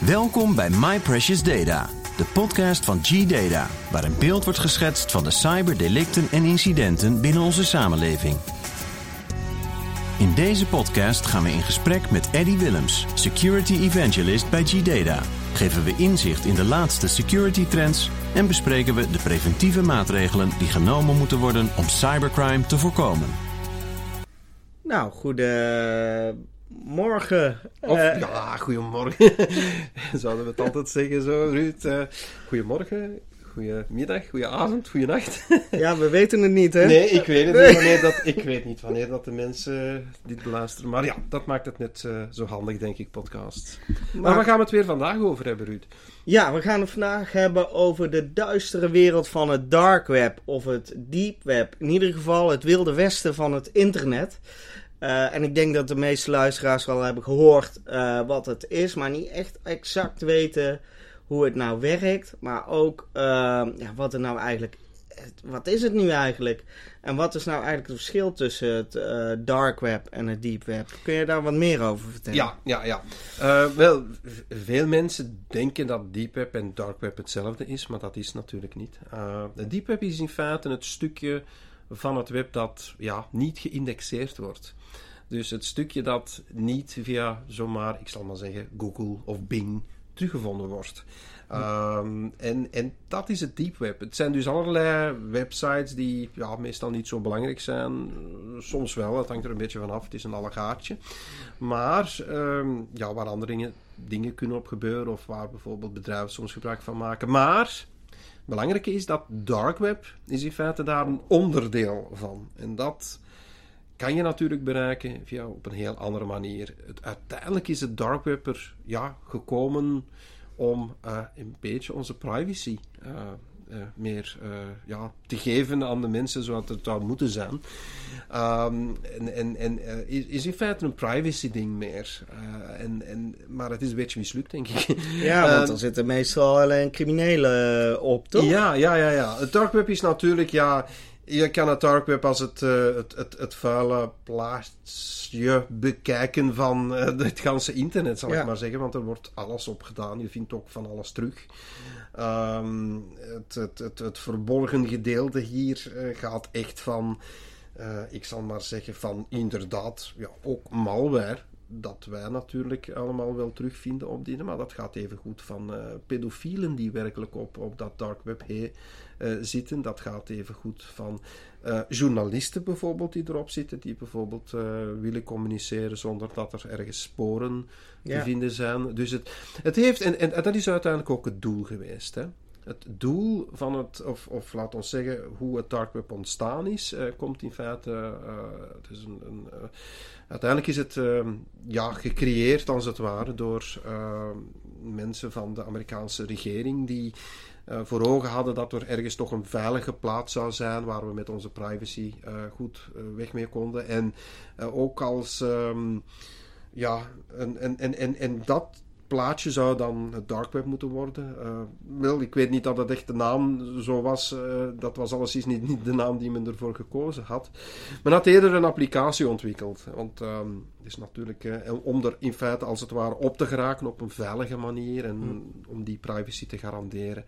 Welkom bij My Precious Data, de podcast van G-Data, waar een beeld wordt geschetst van de cyberdelicten en incidenten binnen onze samenleving. In deze podcast gaan we in gesprek met Eddie Willems, Security Evangelist bij G-Data. Geven we inzicht in de laatste security trends en bespreken we de preventieve maatregelen die genomen moeten worden om cybercrime te voorkomen. Nou, goedemorgen. Of, Eh, ja, goedemorgen. Zouden we het altijd zeggen zo, Ruud? Eh, goedemorgen, goedemiddag, goedenavond, goedenacht. ja, we weten het niet, hè? Nee, ik weet het niet wanneer dat, ik weet niet wanneer dat de mensen dit beluisteren. Maar ja, dat maakt het net eh, zo handig, denk ik, podcast. Maar Maar- waar gaan we het weer vandaag over hebben, Ruud? Ja, we gaan het vandaag hebben over de duistere wereld van het dark web of het deep web. In ieder geval het wilde westen van het internet. Eh, en ik denk dat de meeste luisteraars al hebben gehoord eh, wat het is, maar niet echt exact weten hoe het nou werkt. Maar ook eh, ja, wat er nou eigenlijk. Wat is het nu eigenlijk? En wat is nou eigenlijk het verschil tussen het eh, dark web en het deep web? Kun je daar wat meer over vertellen? Ja, ja, ja. Wel, veel mensen denken dat deep web en dark web hetzelfde is, maar dat is natuurlijk niet. De deep web is in feite het stukje van het web dat ja, niet geïndexeerd wordt. Dus het stukje dat niet via zomaar, ik zal maar zeggen, Google of Bing teruggevonden wordt. Ehm, en, en dat is het deep web. Het zijn dus allerlei websites die ja, meestal niet zo belangrijk zijn. Soms wel, het hangt er een beetje van af. Het is een allegaartje. Maar ehm, ja, waar andere dingen, dingen kunnen op gebeuren of waar bijvoorbeeld bedrijven soms gebruik van maken. Maar belangrijke is dat dark web is in feite daar een onderdeel van. En dat kan je natuurlijk bereiken via op een heel andere manier. Het, uiteindelijk is het dark web er ja, gekomen om eh, een beetje onze privacy eh, meer eh, ja, te geven aan de mensen zoals het zou moeten zijn. Ehm, en en, en eh, is, is in feite een privacy ding meer. Eh, en, en, maar het is een beetje mislukt, denk ik. Ja, want Ehm, er zitten meestal alleen criminelen op, toch? ja, ja, ja, ja. Het dark web is natuurlijk, ja, je kan het dark web als het, eh, het, het, het vuile plaatsje bekijken van eh, het ganse internet, zal Ja. ik maar zeggen. Want er wordt alles op gedaan. Je vindt ook van alles terug. Ehm, het, het, het, het verborgen gedeelte hier eh, gaat echt van, eh, ik zal maar zeggen, van inderdaad, ja, ook malware. Dat wij natuurlijk allemaal wel terugvinden op die, maar dat gaat even goed van eh, pedofielen die werkelijk op, op dat dark web he, eh, zitten. Dat gaat even goed van eh, journalisten bijvoorbeeld die erop zitten, die bijvoorbeeld eh, willen communiceren zonder dat er ergens sporen Ja. te vinden zijn. Dus het, het heeft, en, en, en dat is uiteindelijk ook het doel geweest. Hè? Het doel van het, of, of laat ons zeggen, hoe het dark web ontstaan is, eh, komt in feite. het is een, een, uiteindelijk is het eh, ja, gecreëerd, als het ware, door eh, mensen van de Amerikaanse regering die voor ogen hadden dat er ergens toch een veilige plaats zou zijn waar we met onze privacy eh, goed eh, weg mee konden. En eh, ook als. ehm, ja, en, en, en, en dat plaatje zou dan het dark web moeten worden. Eh, wel, ik weet niet dat het echt de naam zo was. eh, dat was alleszins niet, niet de naam die men ervoor gekozen had. Men had eerder een applicatie ontwikkeld. Want ehm, het is natuurlijk eh, om er in feite als het ware op te geraken op een veilige manier en om die privacy te garanderen.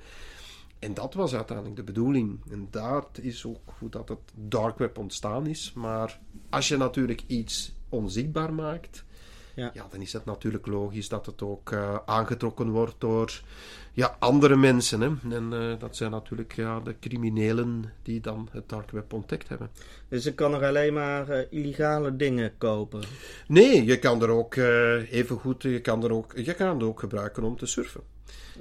En dat was uiteindelijk de bedoeling. En dat is ook hoe dat het dark web ontstaan is. Maar als je natuurlijk iets onzichtbaar maakt, Ja. ja. dan is het natuurlijk logisch dat het ook eh, aangetrokken wordt door ja, andere mensen. Hè? En eh, dat zijn natuurlijk ja, de criminelen die dan het dark web ontdekt hebben. Dus ik kan er alleen maar eh, illegale dingen kopen. Nee, je kan er ook even goed, je kan, er ook, je kan het ook gebruiken om te surfen.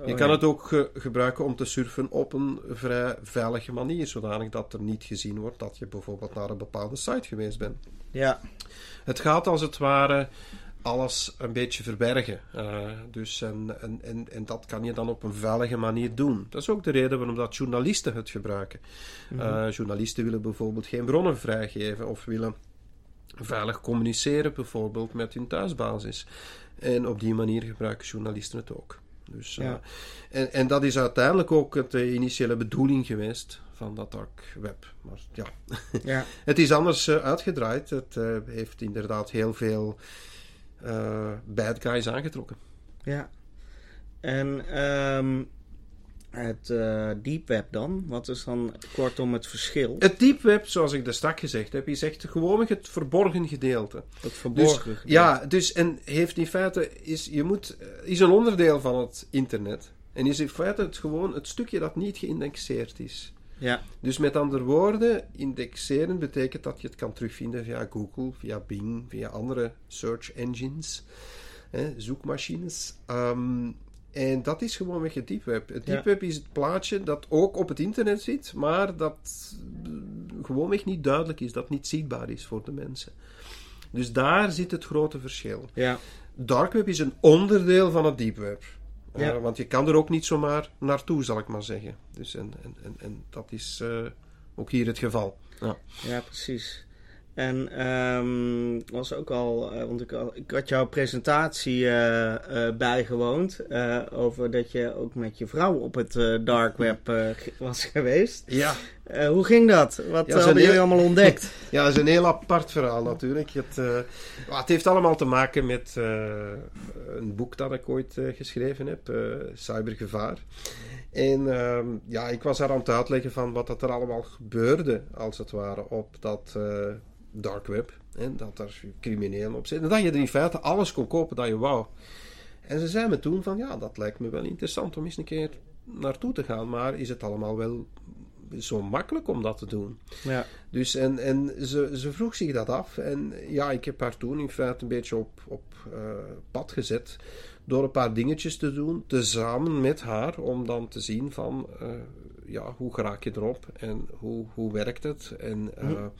Je Oh, kan ja. het ook ge- gebruiken om te surfen op een vrij veilige manier, zodanig dat er niet gezien wordt dat je bijvoorbeeld naar een bepaalde site geweest bent. Ja, Het gaat als het ware alles een beetje verbergen. Eh, dus en, en, en, en dat kan je dan op een veilige manier doen. Dat is ook de reden waarom dat journalisten het gebruiken. Eh, journalisten willen bijvoorbeeld geen bronnen vrijgeven of willen veilig communiceren, bijvoorbeeld met hun thuisbasis. En op die manier gebruiken journalisten het ook. Dus, eh, en, en dat is uiteindelijk ook de initiële bedoeling geweest van dat dark web. Maar ja, ja. het is anders uitgedraaid. Het heeft inderdaad heel veel eh, bad guys aangetrokken. Ja. En ehm, het uh, deep web dan? Wat is dan kortom het verschil? Het deep web, zoals ik daar straks gezegd heb, is echt gewoon het verborgen gedeelte. Het verborgen dus, gedeelte. Ja, dus en heeft in feite is, je moet, is een onderdeel van het internet. En is in feite het gewoon het stukje dat niet geïndexeerd is. Ja. Dus met andere woorden, indexeren betekent dat je het kan terugvinden via Google, via Bing, via andere search engines, hè, zoekmachines. Ehm, en dat is gewoon weg het deep web. Het deep Ja. web is het plaatje dat ook op het internet zit, maar dat gewoonweg niet duidelijk is, dat niet zichtbaar is voor de mensen. Dus daar zit het grote verschil. Ja. Dark web is een onderdeel van het deep web. Ja. Uh, want je kan er ook niet zomaar naartoe, zal ik maar zeggen. Dus en, en, en, en dat is uh, ook hier het geval. Ja, ja precies. En um, was ook al, uh, want ik, ik had jouw presentatie uh, bijgewoond over dat je ook met je vrouw op het dark web was geweest. Ja. hoe ging dat? Wat ja, hadden jullie allemaal ontdekt? ja, dat is een heel apart verhaal natuurlijk. Het, het heeft allemaal te maken met een boek dat ik ooit geschreven heb, Cybergevaar. En uh, ja, ik was daar aan het uitleggen van wat dat er allemaal gebeurde, als het ware, op dat uh, dark web. En dat er criminelen op zitten. En dat je er in feite alles kon kopen dat je wou. En ze zei me toen van, ja, dat lijkt me wel interessant om eens een keer naartoe te gaan. Maar is het allemaal wel zo makkelijk om dat te doen? Ja. Dus en, en ze, ze vroeg zich dat af. En ja, ik heb haar toen in feite een beetje op, op uh, pad gezet door een paar dingetjes te doen, tezamen met haar, om dan te zien van, uh, ja, hoe raak je erop en hoe, hoe werkt het? En, uh, mm.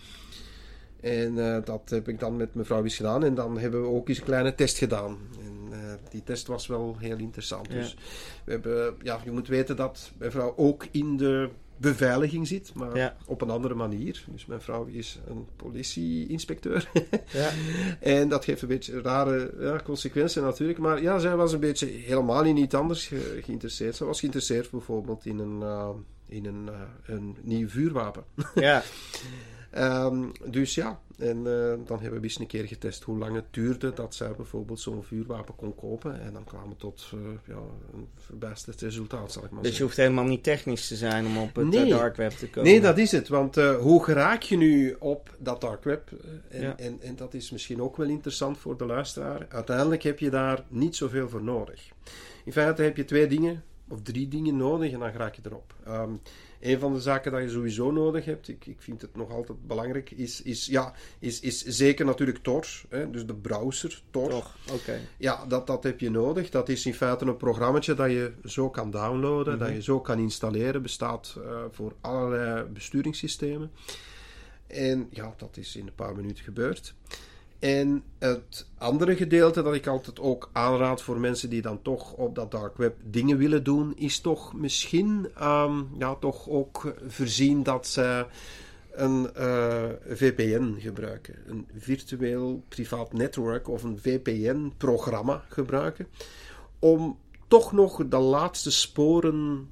En uh, dat heb ik dan met mevrouw eens gedaan en dan hebben we ook eens een kleine test gedaan. En die test was wel heel interessant. Ja. Dus we hebben, ja, je moet weten dat mevrouw ook in de beveiliging zit, maar ja. op een andere manier. Dus mijn vrouw is een politie-inspecteur. ja. En dat geeft een beetje rare ja, consequenties natuurlijk. Maar ja, zij was een beetje helemaal in iets anders ge geïnteresseerd. Ze was geïnteresseerd bijvoorbeeld in een, uh, in een, uh, een nieuw vuurwapen. Ja. um, dus ja, en uh, dan hebben we eens een keer getest hoe lang het duurde dat zij bijvoorbeeld zo'n vuurwapen kon kopen. En dan kwamen we tot ja, een verbijsterend resultaat, zal ik maar dus zeggen. Dus je hoeft helemaal niet technisch te zijn om op het nee. dark web te komen. Nee, dat is het. Want uh, hoe raak je nu op dat dark web? En, Ja. en, en dat is misschien ook wel interessant voor de luisteraar. Uiteindelijk heb je daar niet zoveel voor nodig. In feite heb je twee dingen of drie dingen nodig en dan raak je erop. Um, een van de zaken dat je sowieso nodig hebt, ik, ik vind het nog altijd belangrijk, is, is, ja, is, is zeker natuurlijk Tor. Hè, dus de browser Tor. Toch, oké. Ja, dat, dat heb je nodig. Dat is in feite een programmaatje dat je zo kan downloaden, Mhm. dat je zo kan installeren. Bestaat uh, voor allerlei besturingssystemen. En ja, dat is in een paar minuten gebeurd. En het andere gedeelte dat ik altijd ook aanraad voor mensen die dan toch op dat dark web dingen willen doen, is toch misschien um, ja, toch ook voorzien dat ze een uh, VPN gebruiken. Een virtueel privaat network of een VPN-programma gebruiken. Om toch nog de laatste sporen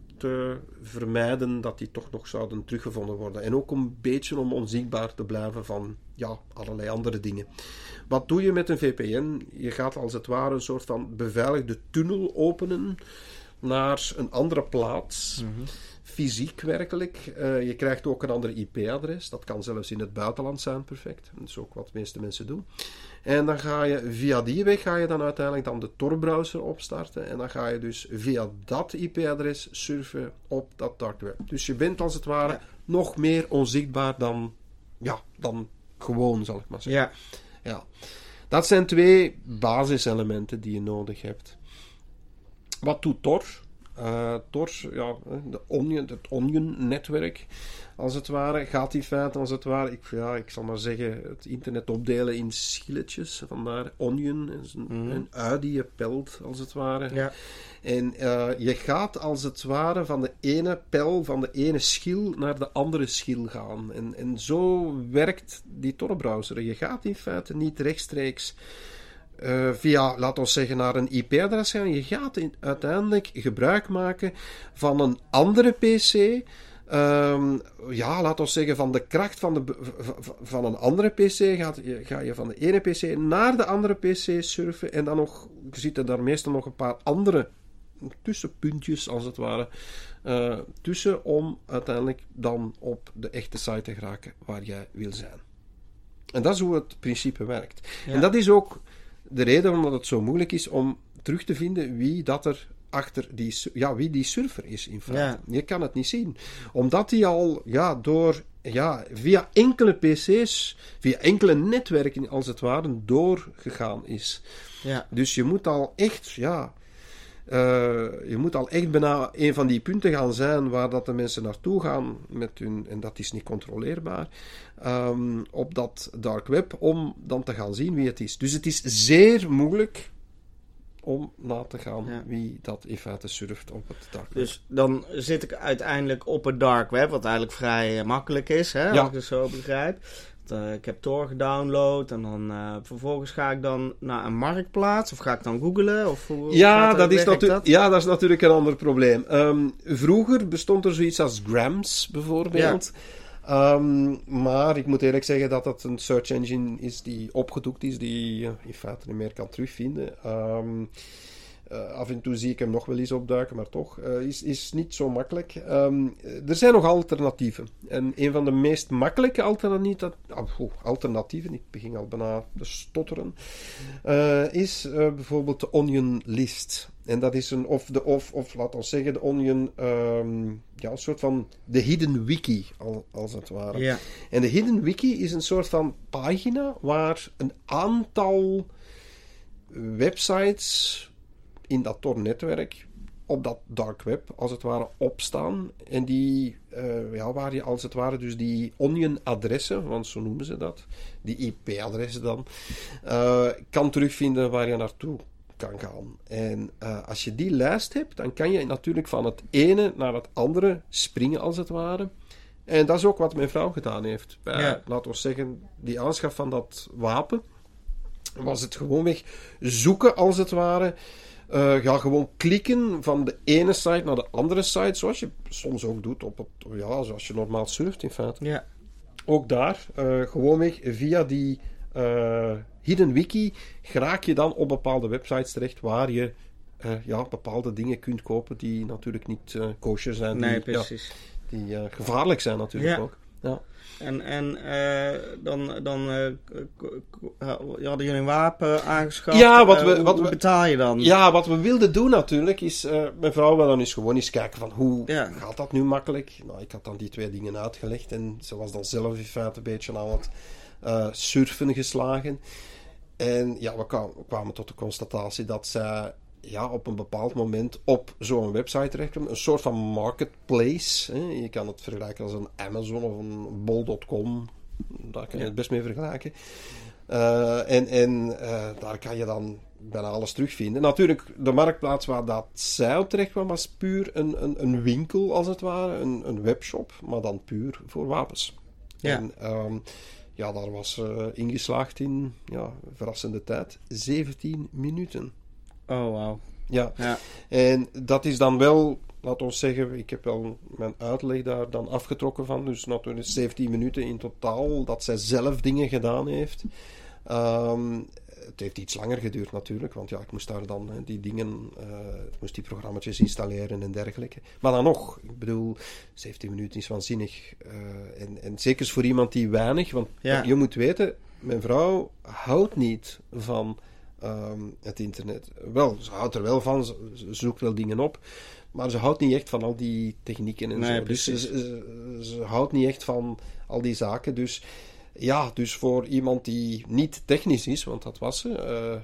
vermijden dat die toch nog zouden teruggevonden worden. En ook een beetje om onzichtbaar te blijven van ja, allerlei andere dingen. Wat doe je met een VPN? Je gaat als het ware een soort van beveiligde tunnel openen naar een andere plaats. Mm -hmm. Fysiek werkelijk. Uh, je krijgt ook een ander IP-adres. Dat kan zelfs in het buitenland zijn, perfect. Dat is ook wat de meeste mensen doen. En dan ga je via die weg ga je dan uiteindelijk dan de Tor-browser opstarten. En dan ga je dus via dat IP-adres surfen op dat dark web. Dus je bent als het ware Ja. nog meer onzichtbaar dan, ja, dan gewoon, zal ik maar zeggen. Ja, Ja. Dat zijn twee basiselementen die je nodig hebt. Wat doet Tor? Eh, Tor, ja, de onion, het Onion-netwerk, als het ware, gaat in feite als het ware, ik, ja, ik zal maar zeggen, het internet opdelen in schilletjes. Vandaar Onion, een, Mhm. een ui die je pelt, als het ware. ja. En eh, je gaat als het ware van de ene pijl, van de ene schil naar de andere schil gaan. En, en zo werkt die Tor-browser. Je gaat in feite niet rechtstreeks eh, via, laten we zeggen, naar een IP-adres gaan. Je gaat in, uiteindelijk gebruik maken van een andere PC. Ehm, ja, laten we zeggen, van de kracht van, de, van een andere PC gaat, je, ga je van de ene PC naar de andere PC surfen. En dan nog zitten daar meestal nog een paar andere tussenpuntjes als het ware uh, tussen om uiteindelijk dan op de echte site te geraken waar jij wil zijn. En dat is hoe het principe werkt. En dat is ook de reden waarom het zo moeilijk is om terug te vinden wie dat er achter die, ja, wie die surfer is in feite. Je kan het niet zien. Omdat hij al ja, door, ja, via enkele pc's, via enkele netwerken als het ware, doorgegaan is. Ja. Dus je moet al echt, ja, uh, je moet al echt bijna een van die punten gaan zijn waar dat de mensen naartoe gaan met hun, en dat is niet controleerbaar, um, op dat dark web, om dan te gaan zien wie het is. Dus het is zeer moeilijk om na te gaan wie dat in feite surft op het dark web. Dus dan zit ik uiteindelijk op het dark web, wat eigenlijk vrij makkelijk is, hè, als ik het zo begrijp. Uh, ik heb Tor gedownload en dan uh, vervolgens ga ik dan naar een marktplaats of ga ik dan googlen? Of hoe ja, dat is dat? ja, dat is natuurlijk een ander probleem. Um, vroeger bestond er zoiets als Grams bijvoorbeeld. Ja. Um, maar ik moet eerlijk zeggen dat dat een search engine is die opgedoekt is, die je in feite niet meer kan terugvinden. Um, uh, af en toe zie ik hem nog wel eens opduiken, maar toch uh, is, is niet zo makkelijk. Um, er zijn nog alternatieven. En een van de meest makkelijke alternatieven, oh, alternatieven ik begin al bijna te stotteren, uh, is bijvoorbeeld de Onion List. En dat is een, of, de, of, of laten we zeggen, de Onion, um, ja, een soort van de Hidden Wiki, al, als het ware. Ja. En de Hidden Wiki is een soort van pagina waar een aantal websites in dat Tor-netwerk op dat dark web, als het ware, opstaan. En die, uh, ja, waar je als het ware dus die onion-adressen, want zo noemen ze dat, die IP-adressen dan, uh, kan terugvinden waar je naartoe kan gaan. En uh, als je die lijst hebt, dan kan je natuurlijk van het ene naar het andere springen, als het ware. En dat is ook wat mijn vrouw gedaan heeft. Bij, ja. laten we zeggen, die aanschaf van dat wapen, was het gewoonweg zoeken, als het ware uh, ga gewoon klikken van de ene site naar de andere site, zoals je soms ook doet op het, ja, zoals je normaal surft in feite. Ja. Ook daar, uh, gewoonweg via die uh, hidden wiki, raak je dan op bepaalde websites terecht waar je ja, bepaalde dingen kunt kopen die natuurlijk niet kosher zijn. Nee, precies. Ja, die gevaarlijk zijn natuurlijk ook. Ja. En, en uh, dan, dan uh, hadden jullie een wapen aangeschaft. Ja, wat we, wat hoe betaal je dan? Ja, wat we wilden doen natuurlijk is... mijn vrouw wil dan eens gewoon eens kijken van hoe gaat dat nu makkelijk? Nou, ik had dan die twee dingen uitgelegd en ze was dan zelf in feite een beetje aan het surfen geslagen. En ja, we kwamen, we kwamen tot de constatatie dat zij ja, op een bepaald moment op zo'n website terechtkomt. Een soort van marketplace. Hè. Je kan het vergelijken als een Amazon of een bol.com. Daar kan je het best mee vergelijken. Uh, en en uh, daar kan je dan bijna alles terugvinden. Natuurlijk, de marktplaats waar dat zij op terecht kwam, was puur een, een, een winkel, als het ware. Een, een webshop, maar dan puur voor wapens. Ja. En um, ja, daar was uh, ingeslaagd in, ja, verrassende tijd, 17 minuten. Oh, wauw. Ja. ja. En dat is dan wel, laten we zeggen, ik heb wel mijn uitleg daar dan afgetrokken van. Dus natuurlijk 17 minuten in totaal dat zij zelf dingen gedaan heeft. Um, het heeft iets langer geduurd natuurlijk, want ja, ik moest daar dan die dingen, uh, ik moest die programma's installeren en dergelijke. Maar dan nog, ik bedoel, 17 minuten is waanzinnig. Uh, en, en zeker voor iemand die weinig, want ja. je moet weten, mijn vrouw houdt niet van um, het internet. Wel, ze houdt er wel van, ze, ze, zoekt wel dingen op. Maar ze houdt niet echt van al die technieken en nee, zo. Dus ze, ze, ze, houdt niet echt van al die zaken. Dus ja, dus voor iemand die niet technisch is, want dat was ze,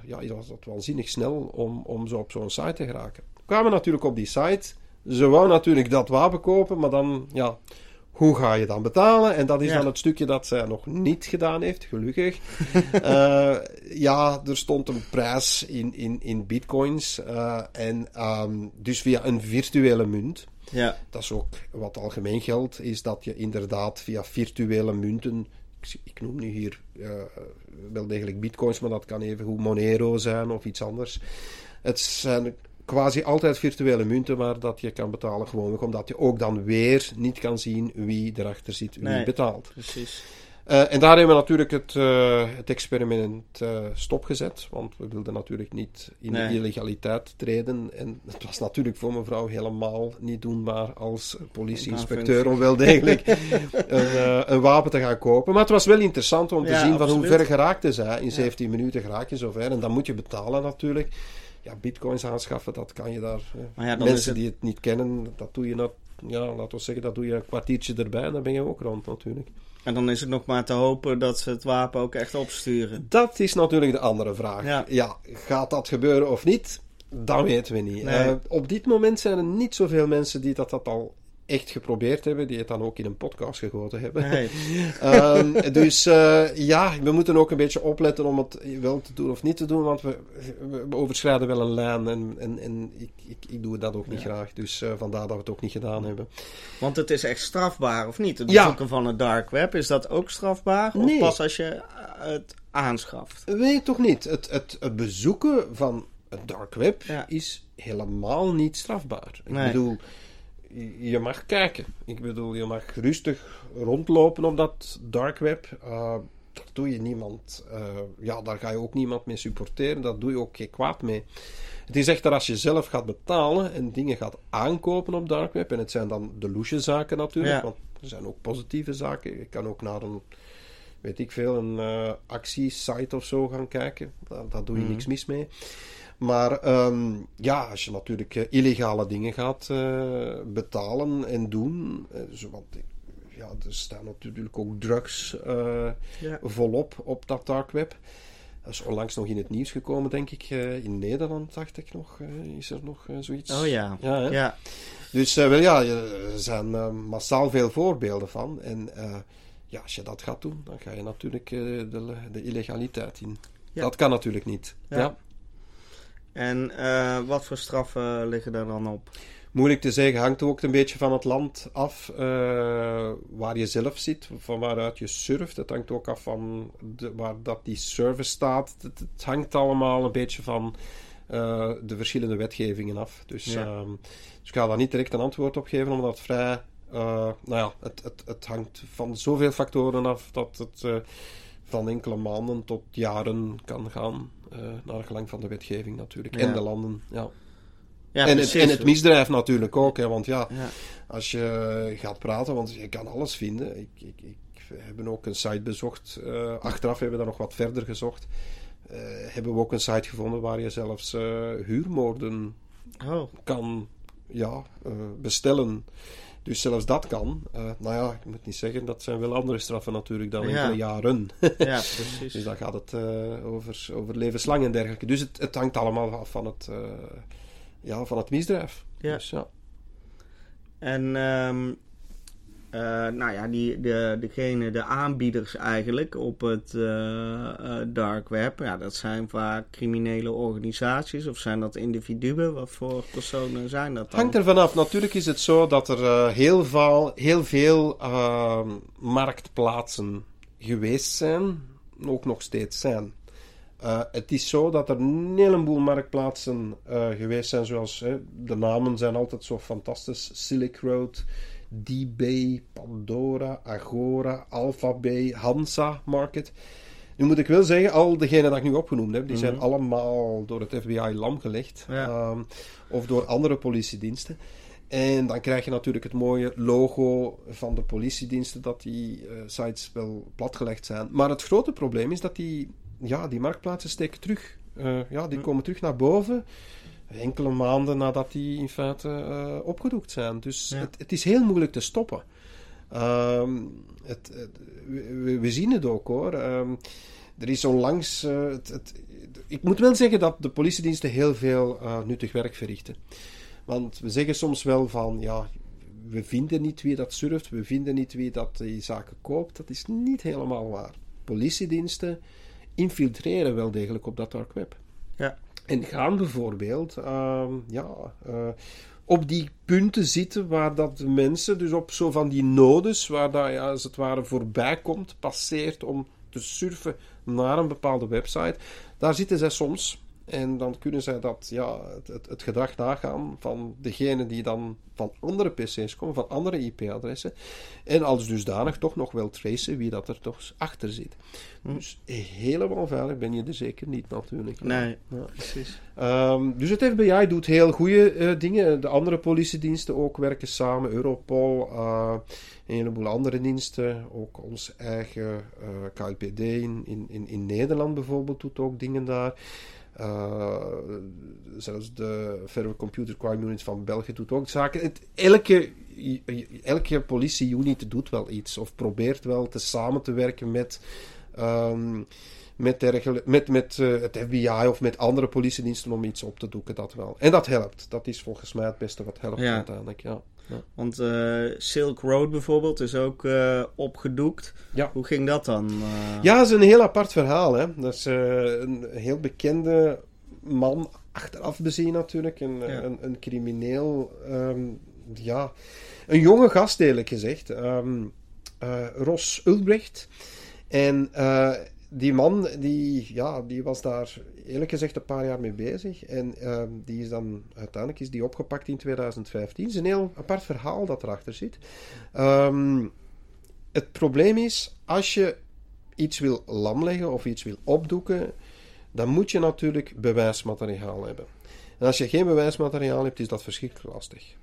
uh, ja, was dat waanzinnig snel om, om zo op zo'n site te geraken. We kwamen natuurlijk op die site. Ze wou natuurlijk dat wapen kopen, maar dan, ja, hoe ga je dan betalen? En dat is Ja. dan het stukje dat zij nog niet gedaan heeft, gelukkig. Eh, ja, er stond een prijs in, in, in bitcoins. eh, en ehm, dus via een virtuele munt. Ja. Dat is ook wat algemeen geldt, is dat je inderdaad via virtuele munten. Ik, ik noem nu hier eh, wel degelijk bitcoins, maar dat kan even goed Monero zijn of iets anders. Het zijn quasi altijd virtuele munten waar dat je kan betalen, gewoon omdat je ook dan weer niet kan zien wie erachter zit, wie Nee. betaalt. Precies. Eh, en daar hebben we natuurlijk het, eh, het experiment uh, stopgezet. Want we wilden natuurlijk niet in Nee. de illegaliteit treden. En het was natuurlijk voor mevrouw helemaal niet doenbaar als politieinspecteur om wel degelijk een, eh, een wapen te gaan kopen. Maar het was wel interessant om te Ja, zien van hoe ver geraakte zij. In 17 minuten geraak je zover. En dan moet je betalen natuurlijk. Ja, bitcoins aanschaffen, dat kan je daar. eh, Maar ja, mensen het- die het niet kennen, dat doe je dat. Ja, laten we zeggen, dat doe je een kwartiertje erbij en dan ben je ook rond natuurlijk. En dan is het nog maar te hopen dat ze het wapen ook echt opsturen. Dat is natuurlijk de andere vraag. Ja. gaat dat gebeuren of niet? Dat weten we niet. Nee. Eh, op dit moment zijn er niet zoveel mensen die dat, dat al echt geprobeerd hebben, die het dan ook in een podcast gegoten hebben. Nee. Ehm, dus eh, ja, we moeten ook een beetje opletten om het wel te doen of niet te doen, want we, we overschrijden wel een lijn en, en, en ik, ik, ik doe dat ook niet graag. Dus eh, vandaar dat we het ook niet gedaan hebben. Want het is echt strafbaar, of niet? Het Ja. bezoeken van het dark web, is dat ook strafbaar? Of Nee. pas als je eh, het aanschaft? Weet toch niet. Het, het, het bezoeken van het dark web Ja. is helemaal niet strafbaar. Ik Nee. bedoel, je mag kijken. Ik bedoel, je mag rustig rondlopen op dat dark web. Uh, daar doe je niemand. uh, ja, daar ga je ook niemand mee supporteren. Daar doe je ook geen kwaad mee. Het is echter als je zelf gaat betalen en dingen gaat aankopen op dark web. En het zijn dan de loesje zaken natuurlijk. Ja. Want er zijn ook positieve zaken. Je kan ook naar een weet ik veel, een uh, actiesite of zo gaan kijken. Daar, daar doe je Mhm. niks mis mee. Maar um, ja, als je natuurlijk uh, illegale dingen gaat uh, betalen en doen, zo, want ja, er staan natuurlijk ook drugs Ja. volop op dat dark web. Dat is onlangs nog in het nieuws gekomen, denk ik. In Nederland, dacht ik nog, is er nog zoiets. Oh ja. Ja. Dus wel ja, er zijn massaal veel voorbeelden van. En ja, als je dat gaat doen, dan ga je natuurlijk de, de, illegaliteit in. Ja. Dat kan natuurlijk niet. Ja. Ja. En uh, wat voor straffen liggen er dan op? Moeilijk te zeggen, hangt ook een beetje van het land af uh, waar je zelf zit, van waaruit je surft. Het hangt ook af van de, waar dat die service staat. Het, het hangt allemaal een beetje van uh, de verschillende wetgevingen af. Dus, Ja. um, dus ik ga daar niet direct een antwoord op geven, omdat het vrij. Nou ja, het, het, het hangt van zoveel factoren af dat het van enkele maanden tot jaren kan gaan. Uh, naar gelang van de wetgeving natuurlijk. Ja. En de landen. Ja. Ja, en, het, precies. en het misdrijf natuurlijk ook. Hè, want ja, Ja. als je gaat praten, want je kan alles vinden. Ik, ik, ik we hebben ook een site bezocht. Uh, achteraf hebben we daar nog wat verder gezocht. Uh, hebben we ook een site gevonden waar je zelfs uh, huurmoorden Oh, kan ja, bestellen. Dus zelfs dat kan. Uh, nou ja, ik moet niet zeggen, dat zijn wel andere straffen natuurlijk dan Ja. enkele jaren. ja, precies. dus dan gaat het uh, over, over levenslang en dergelijke. Dus het, het hangt allemaal af van het, uh, ja, van het misdrijf. Ja. Dus, ja. En um, uh, nou ja, die, de, degene, de aanbieders eigenlijk op het uh, uh, dark web, ja, dat zijn vaak criminele organisaties of zijn dat individuen? Wat voor personen zijn dat dan? Hangt er vanaf. Natuurlijk is het zo dat er heel, veel, heel veel ehm, marktplaatsen geweest zijn, ook nog steeds zijn. Het is zo dat er een heleboel marktplaatsen geweest zijn, zoals de namen zijn altijd zo fantastisch: Silk Road, D-Bay, Pandora, Agora, Alphabay, Hansa Market. Nu moet ik wel zeggen, al degenen dat ik nu opgenoemd heb, die Mhm. zijn allemaal door het FBI lamgelegd. Ja. Um, of door andere politiediensten. En dan krijg je natuurlijk het mooie logo van de politiediensten dat die uh, sites wel platgelegd zijn. Maar het grote probleem is dat die, ja, die marktplaatsen steken terug. Uh, ja, die Hm. komen terug naar boven. Enkele maanden nadat die in feite uh, opgedoekt zijn. Dus Ja. het, het, is heel moeilijk te stoppen. Um, het, het, we, we, zien het ook hoor. Um, er is onlangs. Uh, het, ik moet wel zeggen dat de politiediensten heel veel uh, nuttig werk verrichten. Want we zeggen soms wel van ja, we vinden niet wie dat surft, we vinden niet wie dat die zaken koopt. Dat is niet helemaal waar. Politiediensten infiltreren wel degelijk op dat dark web. Ja. En gaan bijvoorbeeld uh, ja, uh, op die punten zitten waar dat mensen, dus op zo van die nodes, waar dat ja, als het ware voorbij komt, passeert om te surfen naar een bepaalde website. Daar zitten zij soms En dan kunnen zij dat, ja, het, het, het gedrag nagaan van degene die dan van andere PC's komen, van andere IP-adressen. En als dusdanig toch nog wel tracen wie dat er toch achter zit. Hm. Dus helemaal veilig ben je er zeker niet natuurlijk. Nee, Ja. precies. Ehm, dus het FBI doet heel goede eh, dingen. De andere politiediensten ook werken samen. Europol, eh, een heleboel andere diensten. Ook ons eigen KLPD in, in, in, in Nederland bijvoorbeeld doet ook dingen daar. Eh, zelfs de Federal Computer Crime Unit van België doet ook zaken. Elke, elke politie-unit doet wel iets. Of probeert wel te samen te werken met... ehm, met, met, met eh, het FBI of met andere politiediensten om iets op te doeken, dat wel. En dat helpt. Dat is volgens mij het beste wat helpt Ja. uiteindelijk. Ja. Want eh, Silk Road bijvoorbeeld is ook eh, opgedoekt. Ja. Hoe ging dat dan? ja, dat is een heel apart verhaal. Hè. Dat is een heel bekende man, achteraf bezien natuurlijk. Een, Ja. een, een crimineel, ehm, ja, een jonge gast eerlijk gezegd. Ehm, eh, Ros Ulbrecht. En die man, die, ja, die was daar eerlijk gezegd een paar jaar mee bezig. En ehm, die is dan, uiteindelijk is die opgepakt in 2015. Het is een heel apart verhaal dat erachter zit. Ehm, het probleem is, als je iets wil lamleggen of iets wil opdoeken, dan moet je natuurlijk bewijsmateriaal hebben. En als je geen bewijsmateriaal hebt, is dat verschrikkelijk lastig.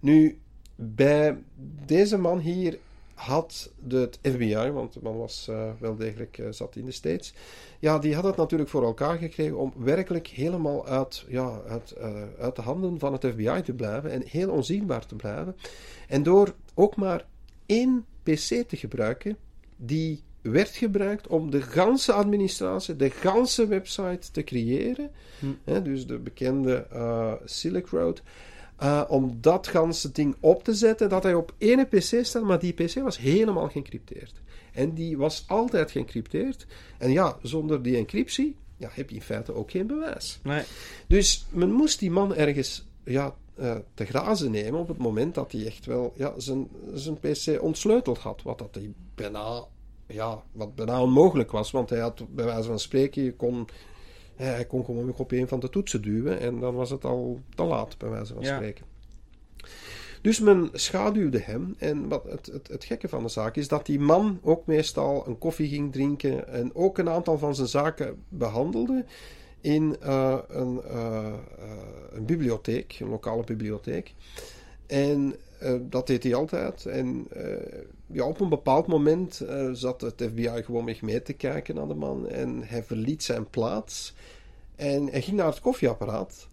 Nu, bij deze man hier had de, het FBI, want de man was eh, wel degelijk eh, zat in de States, ja, die had het natuurlijk voor elkaar gekregen om werkelijk helemaal uit, ja, uit, eh, uit de handen van het FBI te blijven en heel onzichtbaar te blijven. En door ook maar één PC te gebruiken, die werd gebruikt om de ganse administratie, de ganse website te creëren. Hm. Dus de bekende Silk Road. Eh, om dat ganse ding op te zetten, dat hij op één PC staat, maar die PC was helemaal geëncrypteerd. En die was altijd geëncrypteerd. En ja, zonder die encryptie ja, heb je in feite ook geen bewijs. Nee. Dus men moest die man ergens ja, eh, te grazen nemen op het moment dat hij echt wel ja, zijn, zijn PC ontsleuteld had. Wat dat hij bijna, ja, wat bijna onmogelijk was, want hij had bij wijze van spreken, je kon, hij kon gewoon nog op een van de toetsen duwen en dan was het al te laat, bij wijze van Ja. spreken. Dus men schaduwde hem. En wat het, het, het gekke van de zaak is dat die man ook meestal een koffie ging drinken en ook een aantal van zijn zaken behandelde in eh, een, eh, eh, een bibliotheek, een lokale bibliotheek. En eh, dat deed hij altijd. En eh, ja, op een bepaald moment eh, zat het FBI gewoon mee te kijken naar de man. En hij verliet zijn plaats. En hij ging naar het koffieapparaat.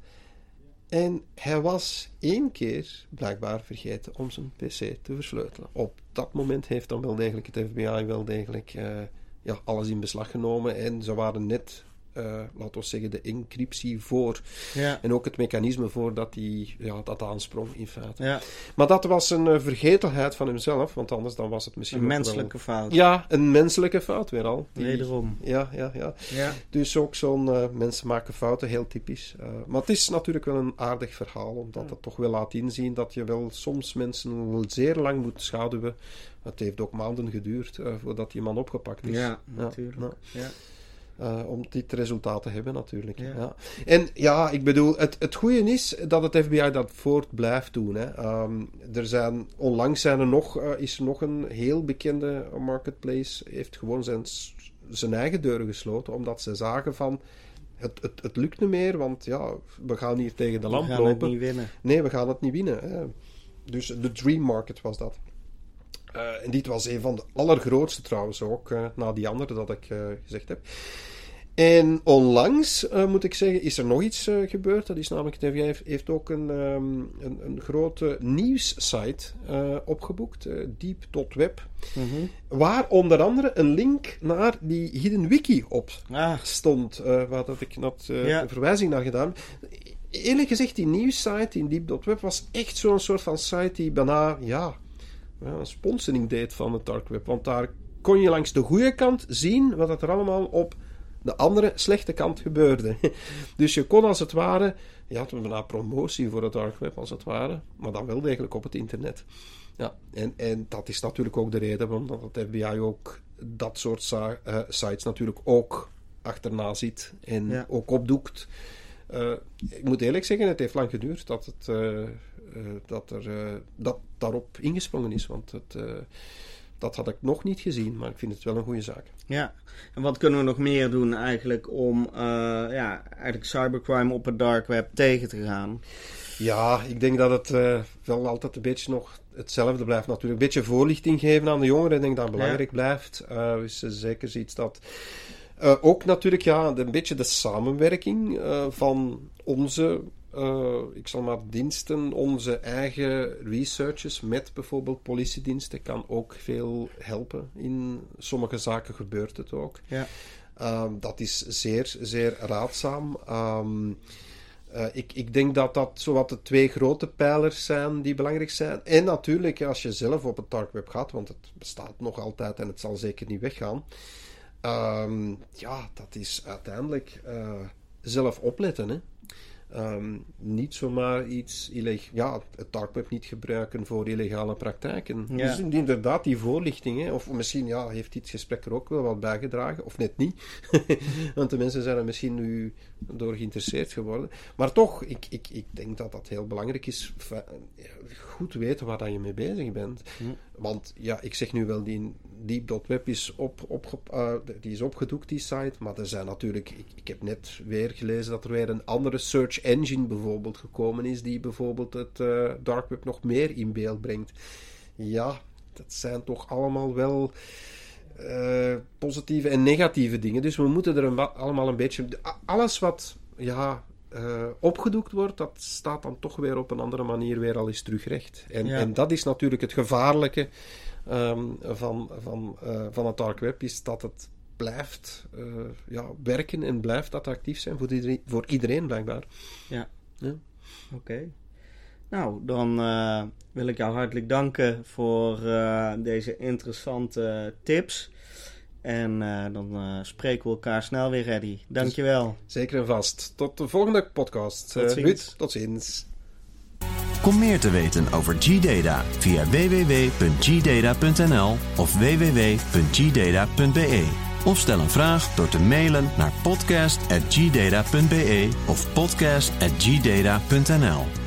En hij was één keer blijkbaar vergeten om zijn PC te versleutelen. Op dat moment heeft dan wel degelijk het FBI wel degelijk eh, ja, alles in beslag genomen. En ze waren net, eh, laten we zeggen, de encryptie voor. Ja. En ook het mechanisme voor dat hij ja, dat aansprong in feite. ja, Maar dat was een eh, vergetelheid van hemzelf, want anders dan was het misschien een wel- menselijke fout. Ja, een menselijke fout weer al. Die- Wederom. Ja, ja, ja. Ja. Dus ook zo'n eh, mensen maken fouten, heel typisch. Maar het is natuurlijk wel een aardig verhaal, omdat het toch wel laat inzien dat je wel soms mensen wel zeer lang moet schaduwen. Het heeft ook maanden geduurd voordat die man opgepakt is. Ja, natuurlijk. Ja. Eh, om dit resultaat te hebben, natuurlijk. Ja. Ja. En ja, ik bedoel, het, het goede is dat het FBI dat voort blijft doen. Hè. Ehm, er zijn, onlangs zijn er nog, eh, is er nog een heel bekende marketplace, heeft gewoon zijn, zijn eigen deuren gesloten, omdat ze zagen van. Het, het, het lukt niet meer, want ja, we gaan hier tegen de lamp We gaan het lopen. niet winnen. Nee, we gaan het niet winnen. Hè. Dus de Dream Market was dat. Eh, en dit was een van de allergrootste trouwens ook, eh, na die andere dat ik eh, gezegd heb. En onlangs, moet ik zeggen, is er nog iets gebeurd. Dat is namelijk, het FBI heeft, heeft ook een, ehm, een, een grote nieuwssite eh, opgeboekt, deep.web, Mhm. waar onder andere een link naar die Hidden Wiki op Ah, stond, waar dat ik net Ja. een verwijzing naar gedaan. Eerlijk gezegd, die nieuwssite, die Deep.web, was echt zo'n soort van site die bijna, ja, ja, een sponsoring deed van het dark web. Want daar kon je langs de goede kant zien wat er allemaal op de andere slechte kant gebeurde. Dus je kon als het ware, je had bijna promotie voor het dark web als het ware, maar dan wel degelijk op het internet. Ja, en, en dat is natuurlijk ook de reden waarom dat het FBI ook dat soort eh, sites natuurlijk ook achterna zit en Ja. ook opdoekt. Eh, ik moet eerlijk zeggen, het heeft lang geduurd dat, het, eh, eh, dat, er, eh, dat daarop ingesprongen is. Want het, eh, dat had ik nog niet gezien, maar ik vind het wel een goede zaak. Ja, en wat kunnen we nog meer doen eigenlijk om eh, ja, eigenlijk cybercrime op het dark web tegen te gaan? Ja, ik denk dat het eh, wel altijd een beetje nog hetzelfde blijft natuurlijk. Een beetje voorlichting geven aan de jongeren, ik denk dat dat belangrijk blijft. Uh, is zeker iets dat... Ook natuurlijk ja, een beetje de samenwerking van onze, uh, ik zal maar diensten, onze eigen researches met bijvoorbeeld politiediensten kan ook veel helpen. In sommige zaken gebeurt het ook. Ja. Um, dat is zeer, zeer raadzaam. Um, uh, ik, ik, denk dat dat zowat de twee grote pijlers zijn die belangrijk zijn. En natuurlijk, als je zelf op het dark web gaat, want het bestaat nog altijd en het zal zeker niet weggaan. Um, ja, dat is uiteindelijk uh, zelf opletten. Hè? Um, niet zomaar iets illegaal, ja, het dark web niet gebruiken voor illegale praktijken. Ja. Dus inderdaad, die voorlichting, hè, of misschien ja, heeft dit gesprek er ook wel wat bijgedragen, of net niet. Want de mensen zijn er misschien nu door geïnteresseerd geworden. Maar toch, ik, ik, ik denk dat dat heel belangrijk is. Goed weten waar je mee bezig bent. Hm. Want ja, ik zeg nu wel, die deep.web is, op, op, uh, die is opgedoekt, die site. Maar er zijn natuurlijk, ik, ik heb net weer gelezen dat er weer een andere search engine bijvoorbeeld gekomen is, die bijvoorbeeld het uh, dark web nog meer in beeld brengt. Ja, dat zijn toch allemaal wel uh, positieve en negatieve dingen. Dus we moeten er een, allemaal een beetje. Alles wat ja, uh, opgedoekt wordt, dat staat dan toch weer op een andere manier weer al eens terugrecht. En, Ja. en dat is natuurlijk het gevaarlijke um, van, van, uh, van het dark web, is dat het blijft ja, werken en blijft attractief zijn voor iedereen, voor iedereen blijkbaar. Ja. Ja. Oké. Nou, dan uh, wil ik jou hartelijk danken voor uh, deze interessante tips. En uh, dan spreken we elkaar snel weer, Reddy. Dankjewel. Zeker en vast. Tot de volgende podcast. Tot ziens. Ruud, tot ziens. Kom meer te weten over G-Data via www.gdata.nl of www.gdata.be. Of stel een vraag door te mailen naar podcast.gdata.be of podcast.gdata.nl.